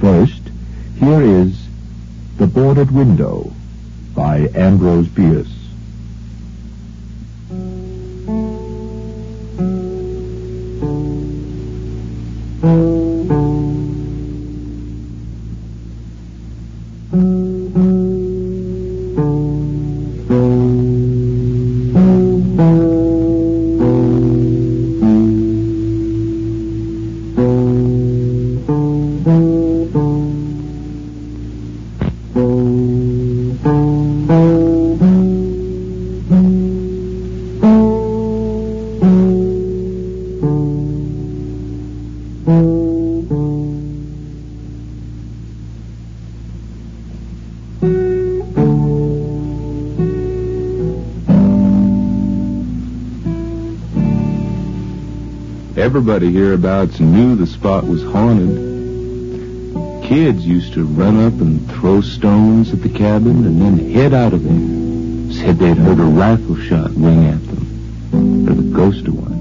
First, here is The Boarded Window by Ambrose Bierce. Everybody hereabouts knew the spot was haunted. Kids used to run up and throw stones at the cabin and then head out of there. Said they'd heard a rifle shot ring at them, or the ghost of one.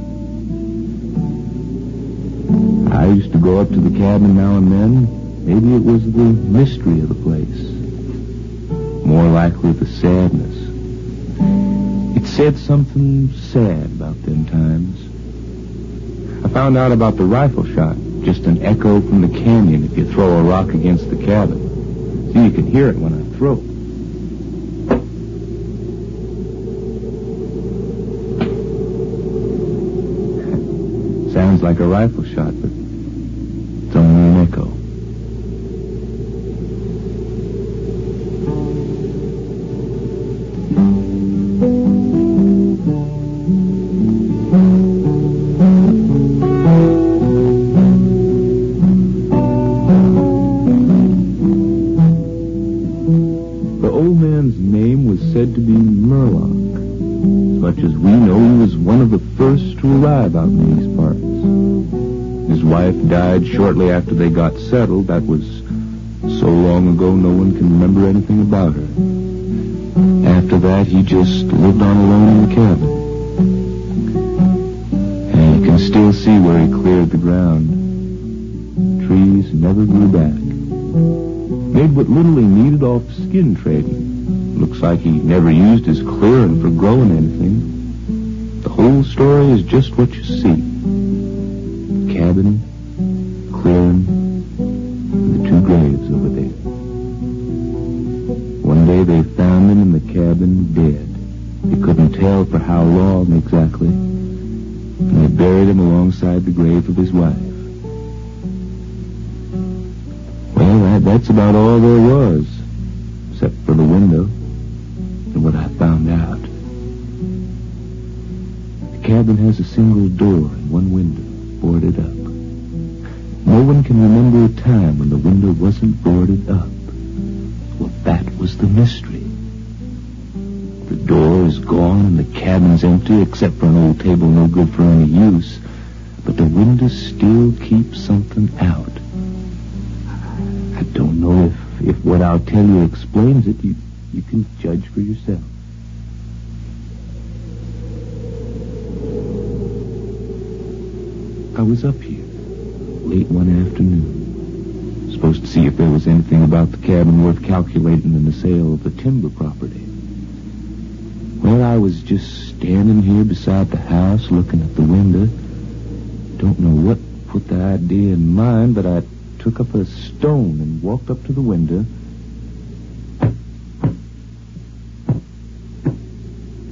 I used to go up to the cabin now and then. Maybe it was the mystery of the place. More likely the sadness. It said something sad about them times. I found out about the rifle shot. Just an echo from the canyon if you throw a rock against the cabin. So you can hear it when I throw. Sounds like a rifle shot, but in these parts. His wife died shortly after they got settled. That was so long ago no one can remember anything about her. After that, he just lived on alone in the cabin. And you can still see where he cleared the ground. Trees never grew back. Made what little he needed off skin trading. Looks like he never used his clearing for growing anything. The story is just what you see. Cabin, clearing, and the two graves over there. One day they found him in the cabin dead. They couldn't tell for how long exactly. And they buried him alongside the grave of his wife. Well, that's about all there was, except for the window and what I found out. Cabin has a single door and one window boarded up. No one can remember a time when the window wasn't boarded up. Well, that was the mystery. The door is gone and the cabin's empty except for an old table no good for any use. But the window still keeps something out. I don't know if, if what I'll tell you explains it. You, you can judge for yourself. I was up here late one afternoon. Supposed to see if there was anything about the cabin worth calculating in the sale of the timber property. Well, I was just standing here beside the house looking at the window. Don't know what put the idea in mind, but I took up a stone and walked up to the window.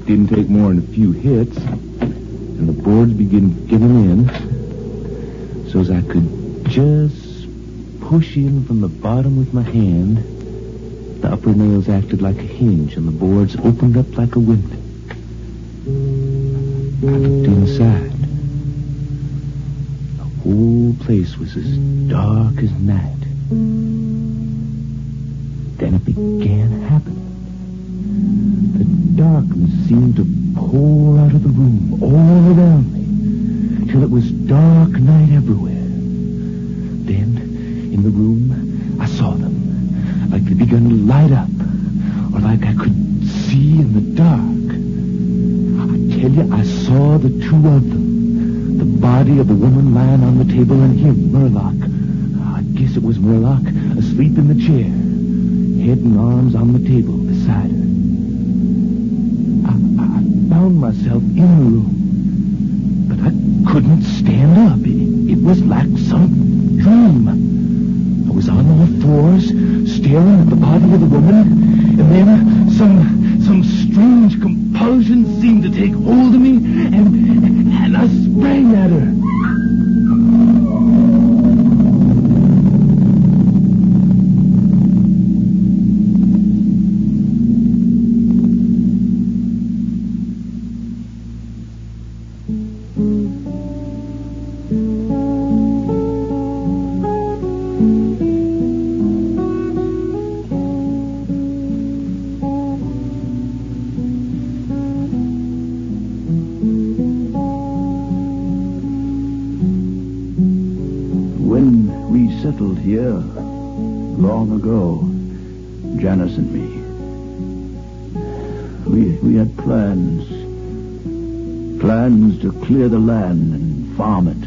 Didn't take more than a few hits, and the boards began giving in so as I could just push in from the bottom with my hand. The upper nails acted like a hinge, and the boards opened up like a window. I looked inside. The whole place was as dark as night. Then it began happening. The darkness seemed to pour out of the room all around me till it was dark night everywhere. Then, in the room, I saw them, like they begun to light up, or like I could see in the dark. I tell you, I saw the two of them. The body of the woman lying on the table, and here, Murlock. I guess it was Murlock, asleep in the chair, head and arms on the table beside her. I, I found myself in the room couldn't stand up. It, was like some dream. I was on all fours, staring at the body of the woman, and then uh, some some strange compulsion seemed to take hold of me, and and I sprang at her. Clear the land and farm it.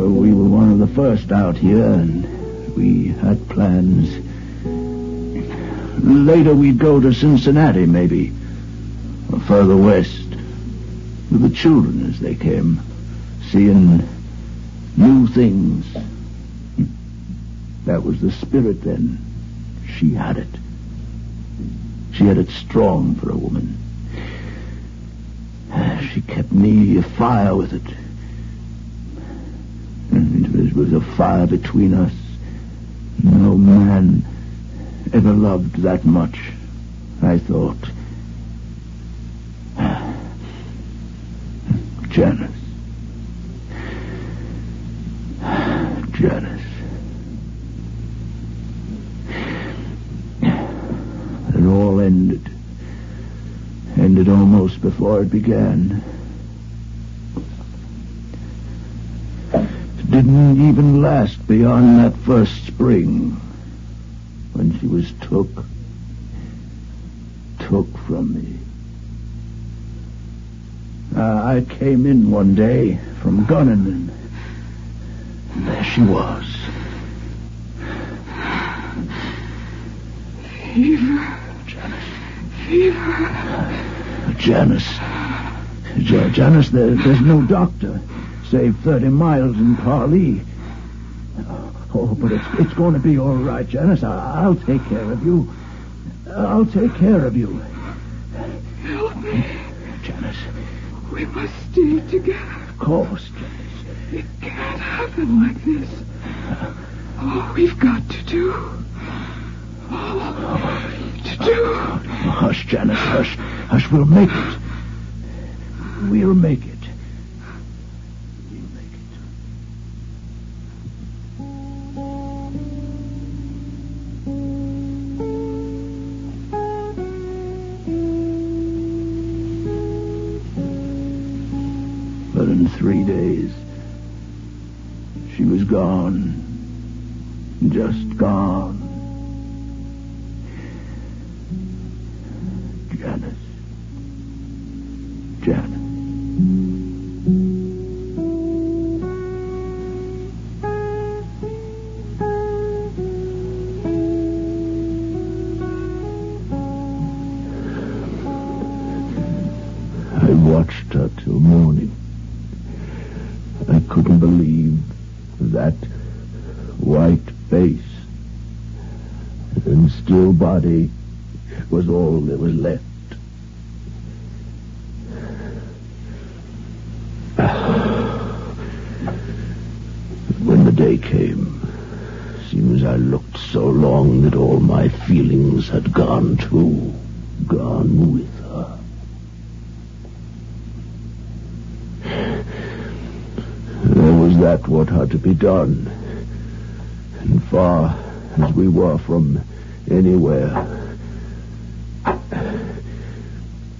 Oh, we were one of the first out here, and we had plans. Later we'd go to Cincinnati, maybe, or further west, with the children as they came, seeing new things. That was the spirit then. She had it. She had it strong for a woman. She kept me afire with it. And it was a fire between us. No man ever loved that much, I thought. Janice. Janice. It all ended ended almost before it began. It didn't even last beyond that first spring when she was took, took from me. Uh, I came in one day from gunning, and there she was. Fever. Janice. Fever. Janice. J- Janice, there, there's no doctor, save 30 miles in Parlee. Oh, but it's, it's going to be all right, Janice. I, will take care of you. I'll take care of you. Help me. Janice. We must stay together. Of course, Janice. It can't happen like this. All we've got to do. All to do. Hush, Janice, hush. Hush, we'll make it. We'll make it. Just gone. Day came, seems I looked so long that all my feelings had gone too, gone with her. There was that what had to be done. And far as we were from anywhere,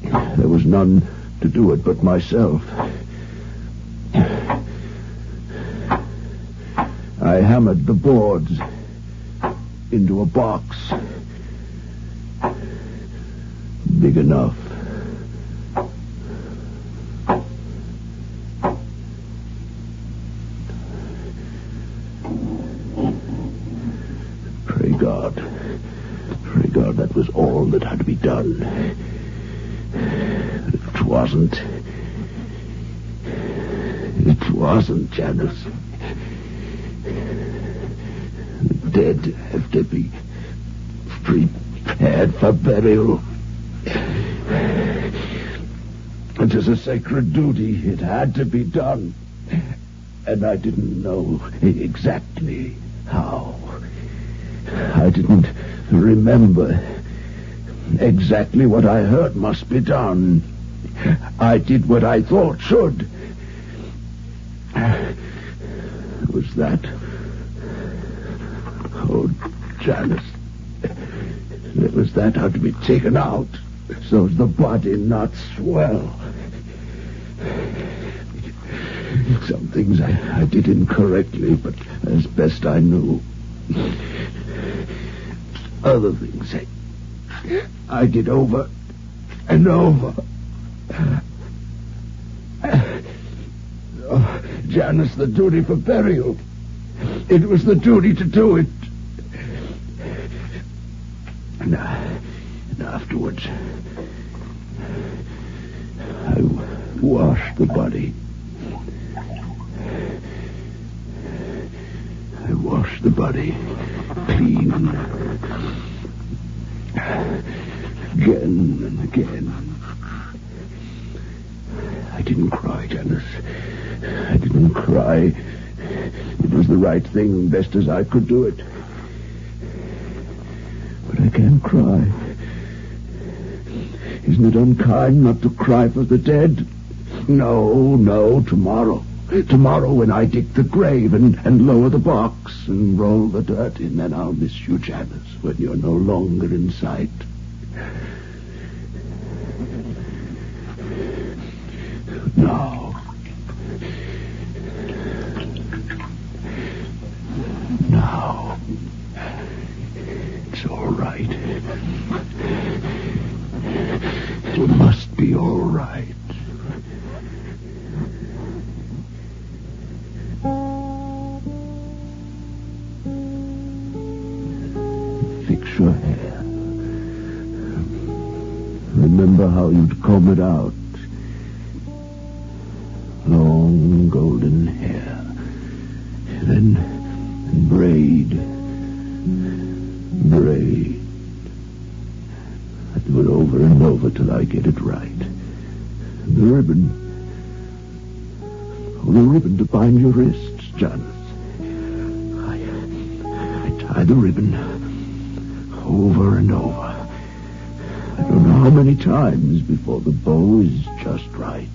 there was none to do it but myself. I hammered the boards into a box big enough. Pray God. Pray God that was all that had to be done. It wasn't. It wasn't, Janice. The dead have to be prepared It is a sacred duty. It had to be done. And I didn't know exactly how. I didn't remember exactly what I heard must be done. I did what I thought should. Was that? Oh, Janice. It was that had to be taken out so the body not swell. Some things I, I did incorrectly, but as best I knew. Other things I, I did over and over. Oh, Janice, the duty for burial. It was the duty to do it. And, uh, and afterwards, I washed the body. I washed the body clean. Again and again. I didn't cry, Janice. I didn't cry. It was the right thing, best as I could do it. I can't cry. Isn't it unkind not to cry for the dead? No, no, tomorrow. Tomorrow when I dig the grave and, and lower the box and roll the dirt in, then I'll miss you, Janice, when you're no longer in sight. No. Your hair. Remember how you'd comb it out. Long golden hair. Then braid. Braid. I do it over and over till I get it right. The ribbon. The ribbon to bind your wrists, the bow is just right.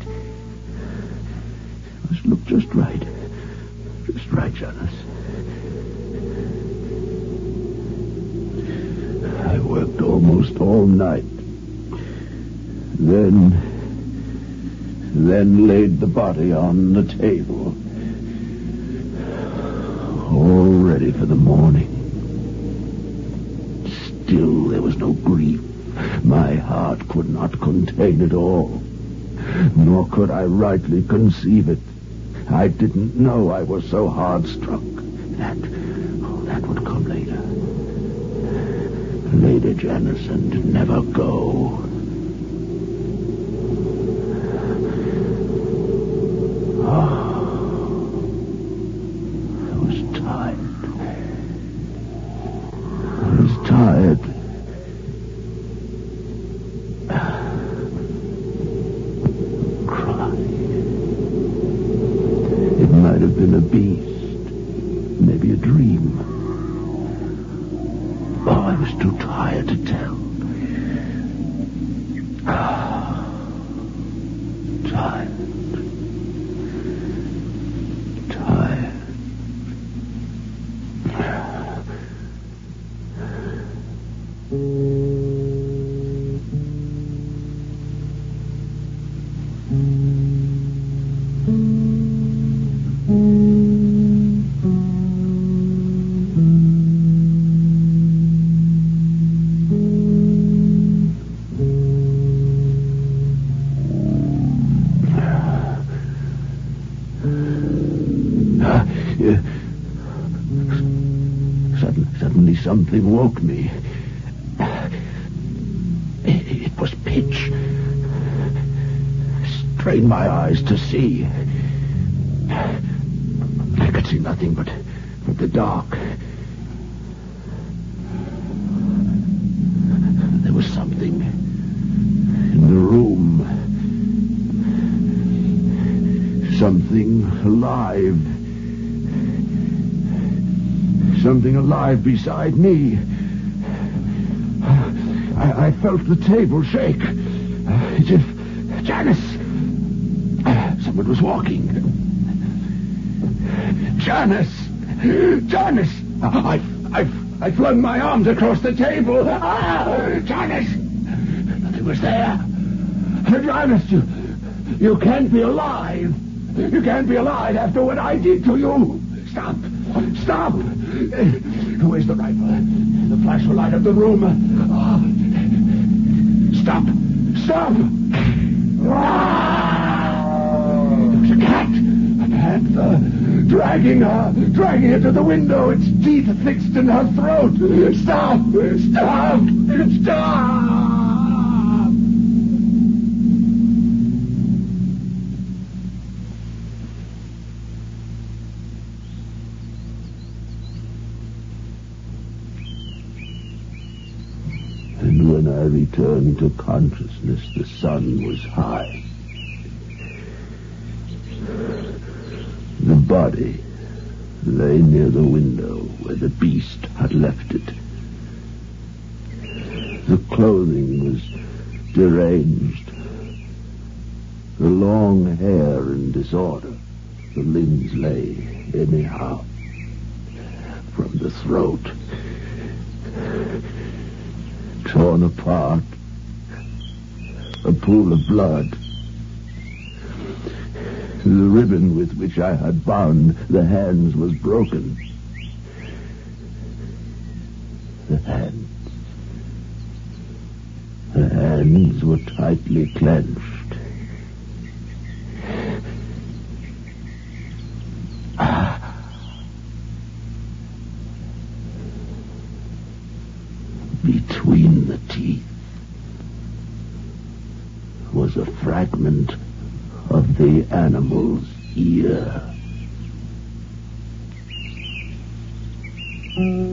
It must look just right. Just right, Janice. I worked almost all night. Then, then laid the body on the table. All ready for the morning. Still, there was no grief. My heart could not contain it all. Nor could I rightly conceive it. I didn't know I was so hard struck. That, oh, that would come later. Lady Janice and never go. Woke me. It, was pitch. Strained my eyes to see. I could see nothing but, but the dark. There was something in the room. Something alive. Something alive beside me. I, I felt the table shake. If Janice. Someone was walking. Janice! Janice! I, I, I flung my arms across the table. Ah, Janice! Nothing was there. Janice, you, you can't be alive. You can't be alive after what I did to you. Stop. Stop. Where's the rifle? The flash will light up the room. Ah. Stop. Stop. There was a cat. A panther. Dragging her. Dragging her to the window. Its teeth fixed in her throat. Stop. Stop. Stop. When I returned to consciousness, the sun was high. The body lay near the window where the beast had left it. The clothing was deranged. The long hair in disorder. The limbs lay anyhow. From the throat torn apart. A pool of blood. The ribbon with which I had bound the hands was broken. The hands. The hands were tightly clenched. Mm-hmm.